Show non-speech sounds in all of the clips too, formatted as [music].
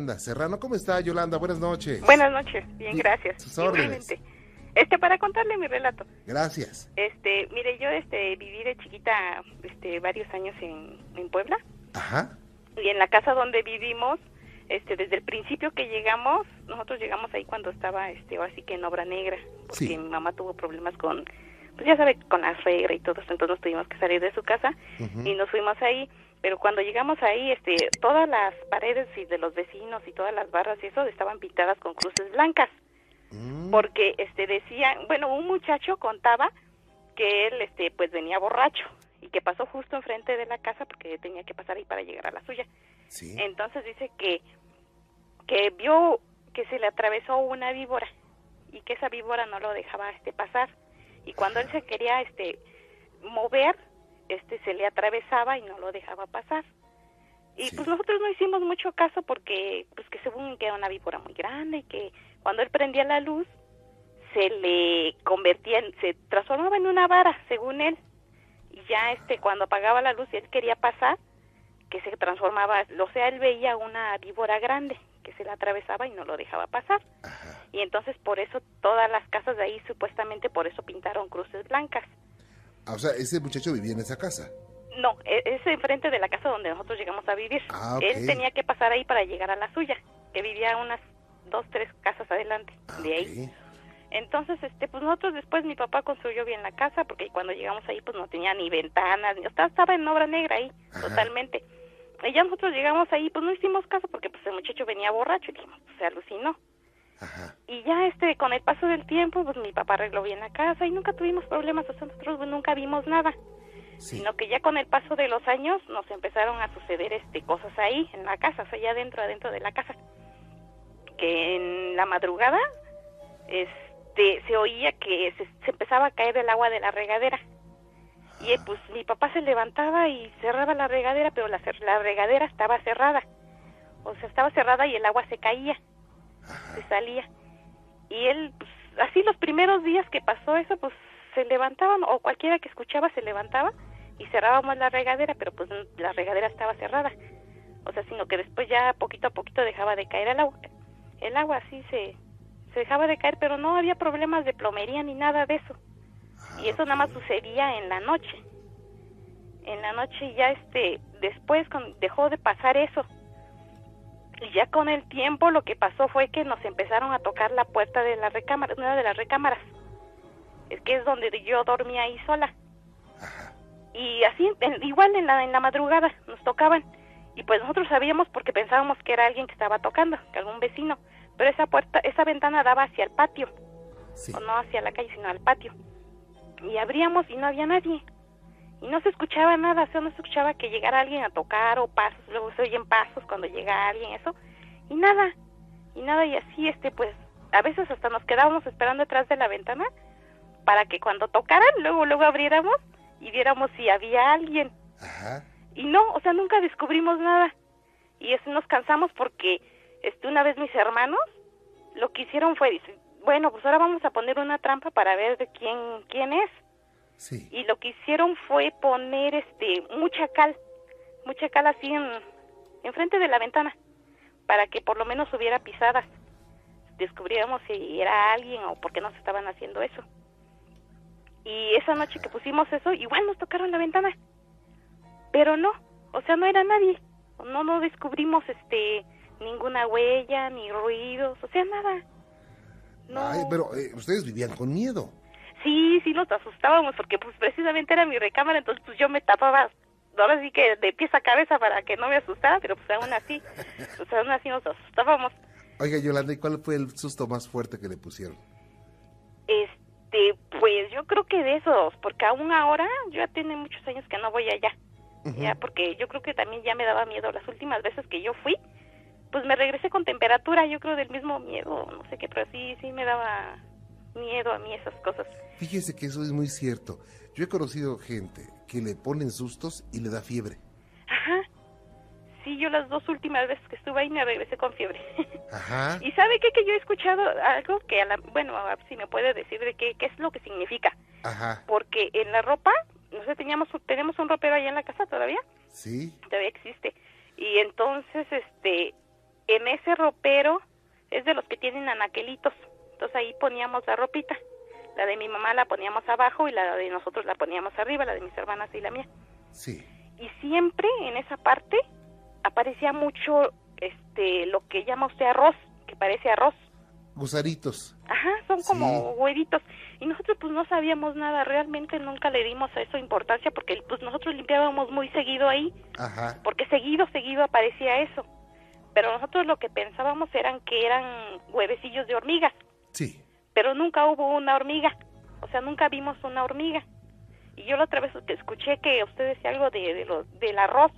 Yolanda Serrano. ¿Cómo está, Yolanda? Buenas noches. Buenas noches, bien, gracias. Sus órdenes. Este, para contarle mi relato. Gracias. Este, mire, yo este viví de chiquita este varios años en, en Puebla Ajá. y en la casa donde vivimos, este desde el principio que llegamos, nosotros llegamos ahí cuando estaba este ahora sí que en obra negra, porque Sí. mi mamá tuvo problemas con pues ya sabe, con la suegra y todo eso, entonces nos tuvimos que salir de su casa y nos fuimos ahí, pero cuando llegamos ahí, este todas las paredes y de los vecinos y todas las barras y eso estaban pintadas con cruces blancas Mm, porque este decía, bueno, un muchacho contaba que él este pues venía borracho y que pasó justo enfrente de la casa porque tenía que pasar ahí para llegar a la suya. sí. Entonces dice que que vio que se le atravesó una víbora y que esa víbora no lo dejaba este pasar y cuando él se quería este mover, este se le atravesaba y no lo dejaba pasar. Y Sí. pues nosotros no hicimos mucho caso porque pues que según que era una víbora muy grande y que cuando él prendía la luz se le convertía en, se transformaba en una vara según él y ya este cuando apagaba la luz y él quería pasar que se transformaba, o sea, él veía una víbora grande que se le atravesaba y no lo dejaba pasar. Ajá. Y entonces por eso todas las casas de ahí supuestamente por eso pintaron cruces blancas. Ah, o sea, ese muchacho vivía en esa casa. No, e- es enfrente de la casa donde nosotros llegamos a vivir. Ah. Él tenía que pasar ahí para llegar a la suya, que vivía unas dos, tres casas adelante Ah, de ahí. Entonces, este, pues nosotros después mi papá construyó bien la casa porque cuando llegamos ahí pues no tenía ni ventanas, ni, estaba, estaba en obra negra ahí, Ajá. totalmente. Y ya nosotros llegamos ahí, pues no hicimos caso porque pues el muchacho venía borracho y dijimos, pues se alucinó. Ajá. Y ya este, con el paso del tiempo, pues mi papá arregló bien la casa y nunca tuvimos problemas, o sea, nosotros pues, nunca vimos nada. Sí. Sino que ya con el paso de los años nos empezaron a suceder este cosas ahí, en la casa, o sea, allá adentro, adentro de la casa. Que en la madrugada, este, se oía que se, se empezaba a caer el agua de la regadera. Y eh, pues mi papá se levantaba y cerraba la regadera, pero la, la regadera estaba cerrada. O sea, estaba cerrada y el agua se caía, se salía. Y él, pues, así los primeros días que pasó eso, pues se levantaban, o cualquiera que escuchaba se levantaba y cerrábamos la regadera, pero pues la regadera estaba cerrada. O sea, sino que después ya poquito a poquito dejaba de caer el agua. El agua así se, se dejaba de caer, pero no había problemas de plomería ni nada de eso. Y eso nada más sucedía en la noche. En la noche ya este, después con- dejó de pasar eso. Y ya con el tiempo lo que pasó fue que nos empezaron a tocar la puerta de la recámara, una de las recámaras. Es que es donde yo dormía ahí sola. Y así, igual en la, en la madrugada nos tocaban. Y pues nosotros sabíamos porque pensábamos que era alguien que estaba tocando, que algún vecino. Pero esa puerta, esa ventana daba hacia el patio, Sí. o no hacia la calle, sino al patio. Y abríamos y no había nadie. Y no se escuchaba nada, o sea, no se escuchaba que llegara alguien a tocar o pasos, luego se oyen pasos cuando llega alguien, eso. Y nada, y nada, y así, este, pues, a veces hasta nos quedábamos esperando detrás de la ventana para que cuando tocaran, luego, luego abriéramos y viéramos si había alguien. Ajá. Y no, o sea, nunca descubrimos nada. Y eso nos cansamos porque este una vez mis hermanos lo que hicieron fue, bueno, pues ahora vamos a poner una trampa para ver de quién quién es. Sí. Y lo que hicieron fue poner este mucha cal, mucha cal así en enfrente de la ventana para que por lo menos hubiera pisadas. Descubriéramos si era alguien o por qué nos estaban haciendo eso. Y esa noche que pusimos eso, igual nos tocaron la ventana. Pero no, o sea, no era nadie. No no descubrimos este ninguna huella, ni ruidos, o sea, nada. No. Ay, pero eh, ustedes vivían con miedo. Sí, sí nos asustábamos porque pues precisamente era mi recámara, entonces pues yo me tapaba ahora sí que de pies a cabeza para que no me asustara, pero pues aún así, pues aún así nos asustábamos. Oiga, Yolanda, ¿y cuál fue el susto más fuerte que le pusieron? Este, pues yo creo que de esos, porque aún ahora yo ya tiene muchos años que no voy allá. Ya porque yo creo que también ya me daba miedo las últimas veces que yo fui, pues me regresé con temperatura, yo creo del mismo miedo, no sé qué, pero sí sí me daba miedo a mí esas cosas. Fíjese que eso es muy cierto. Yo he conocido gente que le ponen sustos y le da fiebre. Ajá. Sí, yo las dos últimas veces que estuve ahí me regresé con fiebre. [laughs] Ajá. ¿Y sabe qué? Que yo he escuchado algo que, a la, bueno, a ver si me puede decir de qué, qué es lo que significa. Ajá. Porque en la ropa, no sé, teníamos, tenemos un ropero allá en la casa todavía, Sí. todavía existe. Y entonces, este, en ese ropero es de los que tienen anaquelitos. Entonces ahí poníamos la ropita. La de mi mamá la poníamos abajo y la de nosotros la poníamos arriba, la de mis hermanas y la mía. Sí. Y siempre en esa parte aparecía mucho este lo que llama usted arroz, que parece arroz. Gusaritos. Ajá, son como Sí. huevitos. Y nosotros pues no sabíamos nada, realmente nunca le dimos a eso importancia porque pues nosotros limpiábamos muy seguido ahí, Ajá. porque seguido, seguido aparecía eso. Pero nosotros lo que pensábamos eran que eran huevecillos de hormigas, Sí. pero nunca hubo una hormiga, o sea, nunca vimos una hormiga. Y yo la otra vez escuché que usted decía algo de, de lo, del arroz,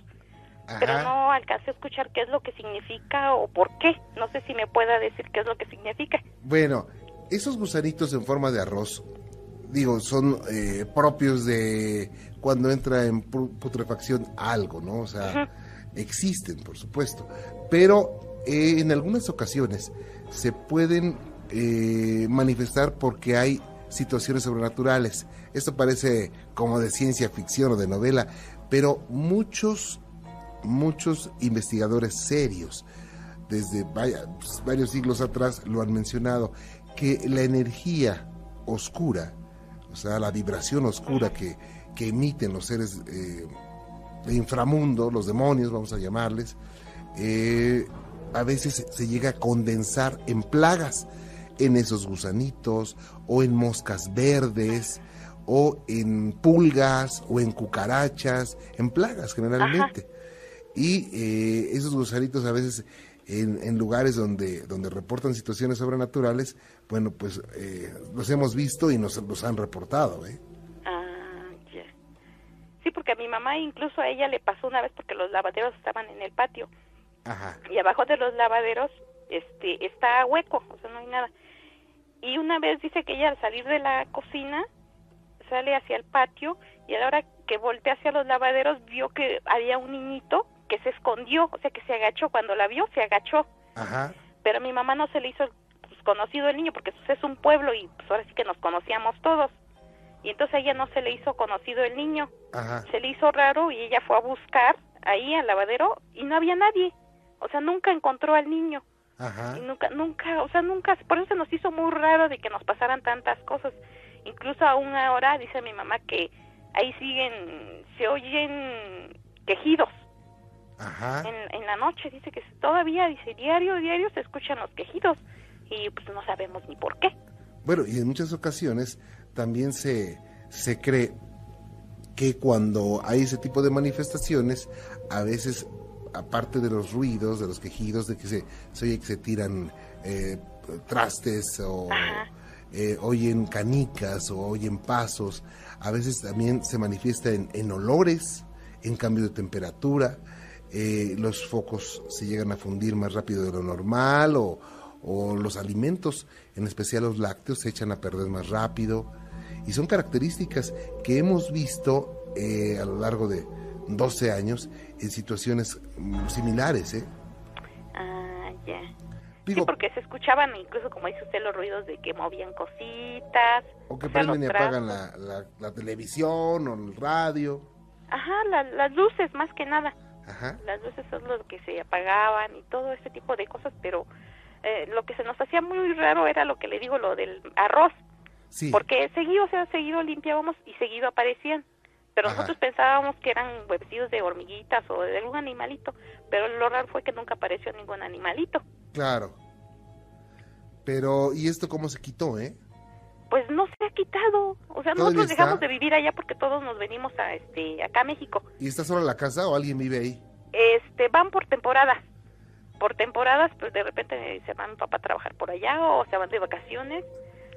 pero no alcancé a escuchar qué es lo que significa o por qué. No sé si me pueda decir qué es lo que significa. Bueno, esos gusanitos en forma de arroz, digo, son eh, propios de cuando entra en pu- putrefacción algo, ¿no? O sea, existen, por supuesto. Pero eh, en algunas ocasiones se pueden eh, manifestar porque hay situaciones sobrenaturales. Esto parece como de ciencia ficción o de novela, pero muchos, muchos investigadores serios desde pues, varios siglos atrás lo han mencionado, que la energía oscura, o sea, la vibración oscura que, que emiten los seres eh, de inframundo, los demonios, vamos a llamarles, eh, a veces se llega a condensar en plagas, en esos gusanitos, o en moscas verdes, o en pulgas, o en cucarachas, en plagas generalmente. Y eh, esos gusanitos a veces en, en lugares donde, donde reportan situaciones sobrenaturales, bueno, pues eh, los hemos visto y nos los han reportado. ¿eh? Ah, ya. Sí, porque a mi mamá incluso a ella le pasó una vez porque los lavaderos estaban en el patio Ajá. y abajo de los lavaderos este está hueco, o sea, no hay nada. Y una vez dice que ella al salir de la cocina sale hacia el patio y a la hora que voltea hacia los lavaderos vio que había un niñito que se escondió, o sea, que se agachó cuando la vio, se agachó. Ajá. pero a mi mamá no se le hizo pues, conocido el niño porque pues, es un pueblo y pues ahora sí que nos conocíamos todos. Y entonces a ella no se le hizo conocido el niño, Ajá. se le hizo raro y ella fue a buscar ahí al lavadero y no había nadie. O sea, nunca encontró al niño. Ajá. Y nunca, nunca, o sea, nunca, por eso se nos hizo muy raro de que nos pasaran tantas cosas. Incluso aún ahora dice mi mamá que ahí siguen, se oyen quejidos Ajá. en, en la noche, dice que todavía, dice, diario, diario se escuchan los quejidos y pues no sabemos ni por qué. Bueno, y en muchas ocasiones también se, se cree que cuando hay ese tipo de manifestaciones, a veces, aparte de los ruidos, de los quejidos, de que se, se oye que se tiran eh, trastes o eh, oyen canicas o oyen pasos, a veces también se manifiesta en, en olores, en cambio de temperatura, eh, los focos se llegan a fundir más rápido de lo normal o, o los alimentos, en especial los lácteos, se echan a perder más rápido. Y son características que hemos visto eh, a lo largo de 12 años en situaciones mm, similares. ¿eh? Ah, ya. Digo, sí, porque se escuchaban incluso, como dice usted, los ruidos de que movían cositas. o que o sea, y apagan la- la televisión o el radio. Ajá, la- las luces más que nada. Ajá. Las luces son lo que se apagaban y todo ese tipo de cosas, pero eh, lo que se nos hacía muy raro era lo que le digo, lo del arroz. Sí. Porque seguido, o sea, seguido limpiábamos y seguido aparecían. Pero Ajá. nosotros pensábamos que eran huevecillos de hormiguitas o de algún animalito. Pero lo raro fue que nunca apareció ningún animalito. Claro. Pero, ¿y esto cómo se quitó, eh? Pues no se ha quitado. O sea, nosotros está. dejamos de vivir allá porque todos nos venimos a este acá a México. ¿Y está sola la casa o alguien vive ahí? Este, van por temporadas. Por temporadas, pues de repente se van papá a trabajar por allá o se van de vacaciones.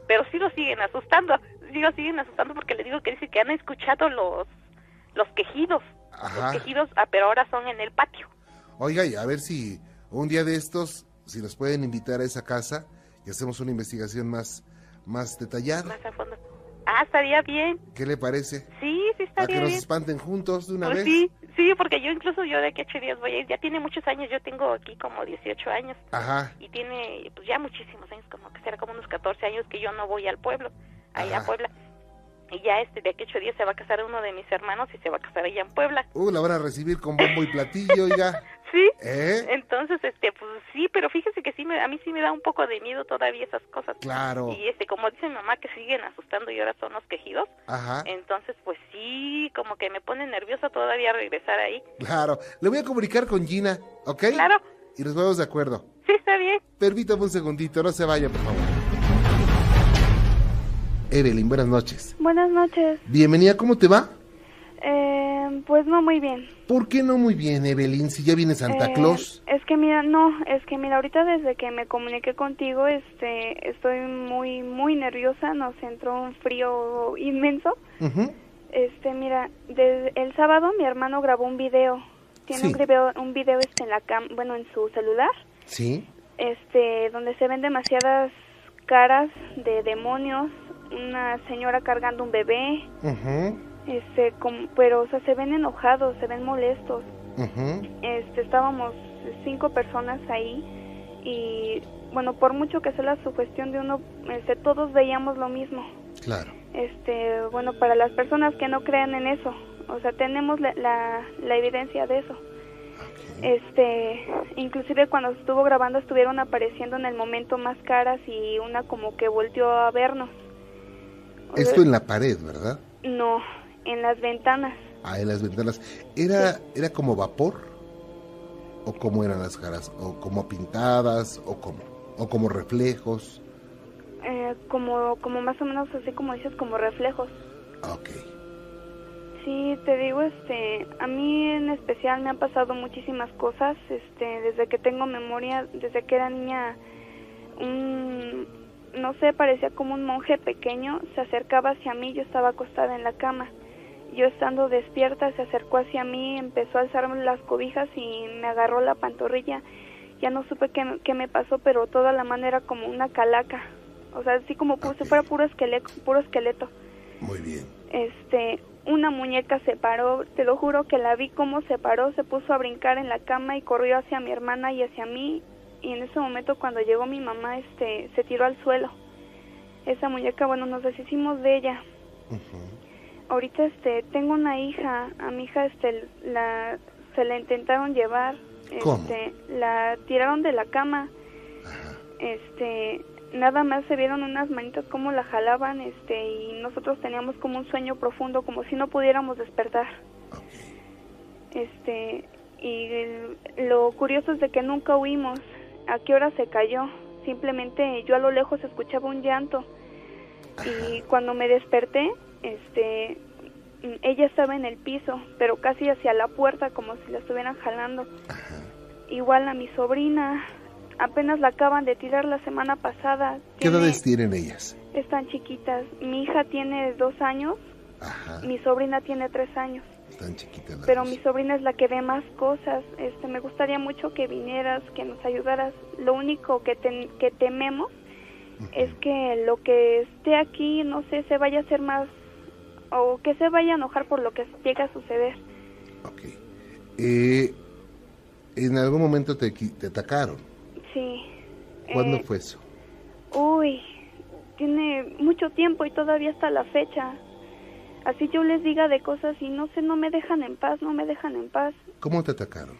Pero sí lo siguen asustando. Lo siguen asustando porque le digo que dice que han escuchado los los quejidos. Ajá. Los quejidos, ah, pero ahora son en el patio. Oiga, y a ver si un día de estos, si nos pueden invitar a esa casa y hacemos una investigación más, más detallada. Más a fondo. Ah, estaría bien. ¿Qué le parece? Sí, sí Para que estaría nos bien. espanten juntos de una Pues vez. sí, sí, porque yo incluso yo de aquí a ocho días voy a ir. Ya tiene muchos años, yo tengo aquí como 18 años. Ajá. y tiene pues ya muchísimos años, como que será como unos 14 años que yo no voy al pueblo, allá Ajá. a Puebla. Y ya este de aquí ocho días se va a casar uno de mis hermanos y se va a casar allá en Puebla. Uh, la van a recibir con bombo y platillo, oiga. [laughs] Sí. ¿Eh? Entonces, este, pues sí, pero fíjese que sí, me, a mí sí me da un poco de miedo todavía esas cosas. Claro. Y este, como dice mi mamá, que siguen asustando y ahora son los quejidos. Ajá. Entonces, pues sí, como que me pone nerviosa todavía regresar ahí. Claro. Le voy a comunicar con Gina, ¿ok? Claro. Y nos vemos de acuerdo. Sí, está bien. Permítame un segundito, no se vaya, por favor. Evelyn, buenas noches. Buenas noches. Bienvenida, ¿cómo te va? Eh, pues no muy bien. ¿Por qué no muy bien, Evelyn? Si ya viene Santa Eh, Claus. Es que mira, no, es que mira, ahorita desde que me comuniqué contigo, este, estoy muy, muy nerviosa, nos entró un frío inmenso. Ujú. Este, mira, desde el sábado mi hermano grabó un video, tiene Sí. un video, un video este en la cam, bueno, en su celular, Sí. este, donde se ven demasiadas caras de demonios, una señora cargando un bebé, este, como, pero, o sea, se ven enojados, se ven molestos. Este, estábamos cinco personas ahí y bueno por mucho que sea la sugestión de uno este, todos veíamos lo mismo. Claro. este bueno para las personas que no crean en eso o sea tenemos la, la, la evidencia de eso. Este inclusive cuando estuvo grabando estuvieron apareciendo en el momento más caras y una como que volteó a vernos Esto en la pared, ¿verdad? no en las ventanas Ah, en las ventanas. ¿Era, ¿Era como vapor? ¿O cómo eran las caras? ¿O como pintadas? ¿O como, o como reflejos? eh, como como más o menos así como dices como reflejos Ah, Ok. Sí, te digo, este, a mí en especial me han pasado muchísimas cosas, este, desde que tengo memoria, desde que era niña, un, no sé, parecía como un monje pequeño, se acercaba hacia mí, yo estaba acostada en la cama, yo estando despierta se acercó hacia mí, empezó a alzarme las cobijas y me agarró la pantorrilla, ya no supe qué, qué me pasó, pero toda la mano era como una calaca, o sea, así como pu- si fuera puro esqueleto, puro esqueleto. Muy bien. este una muñeca se paró, te lo juro que la vi cómo se paró, se puso a brincar en la cama y corrió hacia mi hermana y hacia mí y en ese momento cuando llegó mi mamá este se tiró al suelo. Esa muñeca, bueno, nos deshicimos de ella. Ahorita este tengo una hija, a mi hija este la se la intentaron llevar, ¿Cómo? este la tiraron de la cama. Ajá. Este nada más se vieron unas manitas como la jalaban este y nosotros teníamos como un sueño profundo como si no pudiéramos despertar este y el- lo curioso es de que nunca huimos a qué hora se cayó simplemente yo a lo lejos escuchaba un llanto y cuando me desperté este ella estaba en el piso pero casi hacia la puerta como si la estuvieran jalando Ajá. igual a mi sobrina apenas la acaban de tirar la semana pasada ¿Qué edades tienen ellas? están chiquitas. Mi hija tiene dos años, Ajá. mi sobrina tiene tres años. Están chiquitas las Pero mi sobrina es la que ve más cosas. Este, me gustaría mucho que vinieras, que nos ayudaras. Lo único que, ten- que tememos es que lo que esté aquí, no sé, se vaya a hacer más o que se vaya a enojar por lo que llega a suceder. Ok. Eh, en algún momento te, te atacaron. Sí. ¿Cuándo Eh, fue eso? Uy, tiene mucho tiempo y todavía hasta la fecha. Así yo les diga de cosas y no sé, no me dejan en paz, no me dejan en paz. ¿Cómo te atacaron?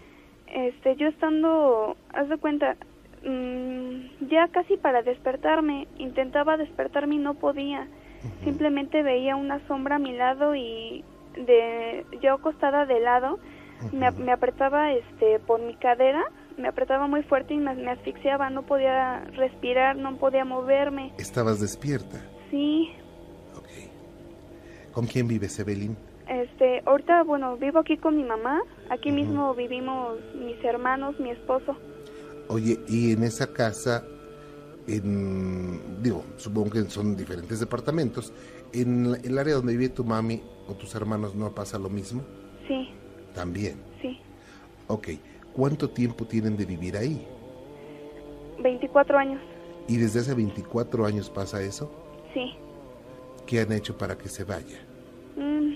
Este, yo estando, haz de cuenta, mm, ya casi para despertarme, intentaba despertarme y no podía. Simplemente veía una sombra a mi lado y de yo acostada de lado me, me apretaba este por mi cadera, me apretaba muy fuerte y me, me asfixiaba, no podía respirar, no podía moverme. Estabas despierta. Sí. ¿Con quién vives, Evelyn? este, ahorita, bueno, vivo aquí con mi mamá, aquí mismo vivimos mis hermanos, mi esposo. Oye, y en esa casa, en, digo, supongo que son diferentes departamentos, en el área donde vive tu mami o tus hermanos no pasa lo mismo? Sí, También. sí, Ok. ¿Cuánto tiempo tienen de vivir ahí? 24 años, ¿Y desde hace 24 años pasa eso? sí. ¿Qué han hecho para que se vaya? Mm,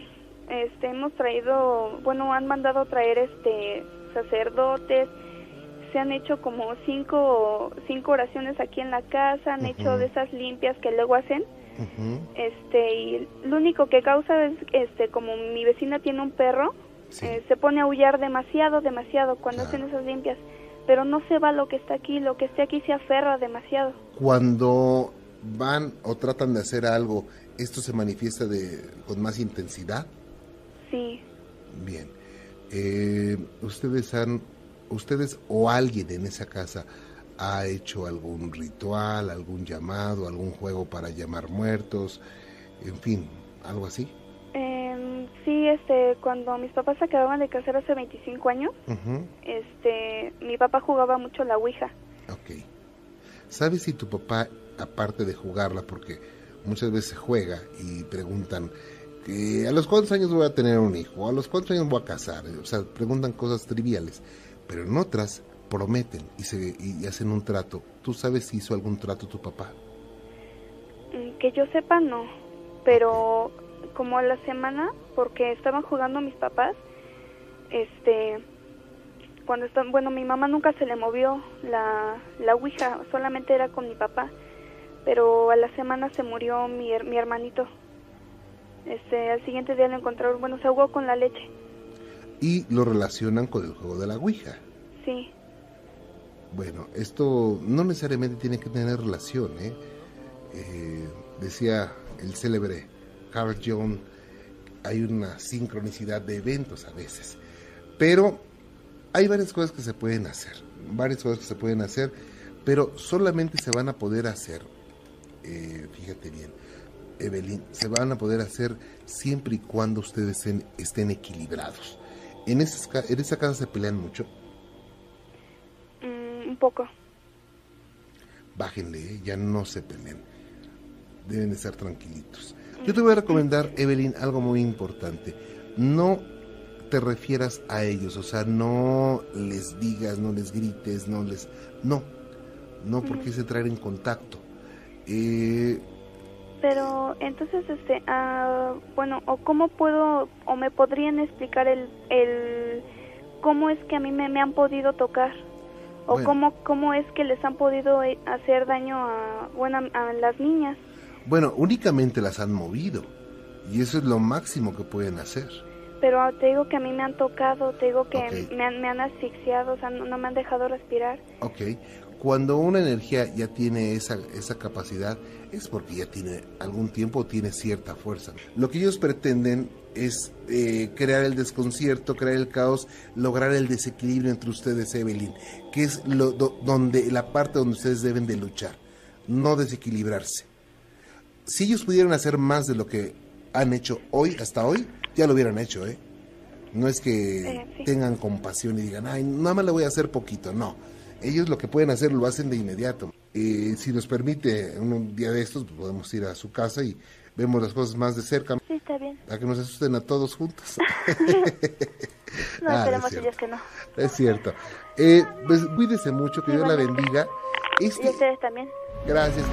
este, hemos traído, bueno, han mandado traer este sacerdotes, se han hecho como cinco, cinco oraciones aquí en la casa, han hecho de esas limpias que luego hacen, este, y lo único que causa es, este, como mi vecina tiene un perro, Eh, se pone a aullar demasiado, demasiado cuando hacen esas limpias. Pero no se va lo que está aquí, lo que esté aquí se aferra demasiado. Cuando van o tratan de hacer algo, ¿esto se manifiesta de, con más intensidad? Sí. Bien. Eh, ustedes han, ustedes o alguien en esa casa ha hecho algún ritual, algún llamado, algún juego para llamar muertos, en fin, algo así. Eh, sí, este, cuando mis papás se acababan de casar hace 25 años, este, mi papá jugaba mucho la Ouija. Ok. ¿Sabes si tu papá, aparte de jugarla, porque muchas veces juega y preguntan, que a los cuántos años voy a tener un hijo, a los cuántos años voy a casar, o sea, preguntan cosas triviales, pero en otras prometen y, se, y hacen un trato. ¿Tú sabes si hizo algún trato tu papá? Mm, que yo sepa, no. Pero como a la semana, porque estaban jugando mis papás, este, cuando están, bueno, mi mamá nunca se le movió la, la ouija, solamente era con mi papá. Pero a la semana se murió mi, mi hermanito. Este, al siguiente día lo encontraron, bueno, se ahogó con la leche. Y lo relacionan con el juego de la ouija. Sí. Bueno, esto no necesariamente tiene que tener relación, ¿eh? eh decía el célebre Carl Jung, hay una sincronicidad de eventos a veces, pero hay varias cosas que se pueden hacer, varias cosas que se pueden hacer, pero solamente se van a poder hacer, eh, fíjate bien, Evelyn, se van a poder hacer siempre y cuando ustedes estén, estén equilibrados. En, esa, en esa casa se pelean mucho un poco. Bájenle, ¿eh? ya no se peleen. Deben de estar tranquilitos. Yo te voy a recomendar, Evelyn, algo muy importante. No te refieras a ellos, o sea, no les digas, no les grites, no les... No, no porque es entrar en contacto. Eh, pero entonces, este, ah, bueno, o cómo puedo, o me podrían explicar el, el cómo es que a mí me, me han podido tocar o cómo, cómo es que les han podido eh, hacer daño a, bueno, a las niñas. Bueno, únicamente las han movido y eso es lo máximo que pueden hacer. Pero te digo que a mí me han tocado, te digo que me, han, me han asfixiado, o sea, no, me han dejado respirar. Ok, cuando una energía ya tiene esa, esa capacidad es porque ya tiene algún tiempo, tiene cierta fuerza. Lo que ellos pretenden es eh, crear el desconcierto, crear el caos, lograr el desequilibrio entre ustedes, Evelyn, que es lo, donde la parte donde ustedes deben de luchar, no desequilibrarse. Si ellos pudieran hacer más de lo que han hecho hoy, hasta hoy, ya lo hubieran hecho, ¿eh? No es que eh, tengan compasión y digan, ay, nada más le voy a hacer poquito, no. Ellos lo que pueden hacer lo hacen de inmediato. Eh, si nos permite un día de estos, pues, podemos ir a su casa y vemos las cosas más de cerca. Sí, está bien. A que nos asusten a todos juntos. [laughs] [laughs] no, ah, esperemos ellos que no. Es cierto. Eh, pues cuídese mucho, que Dios la bendiga. y ustedes también. Gracias.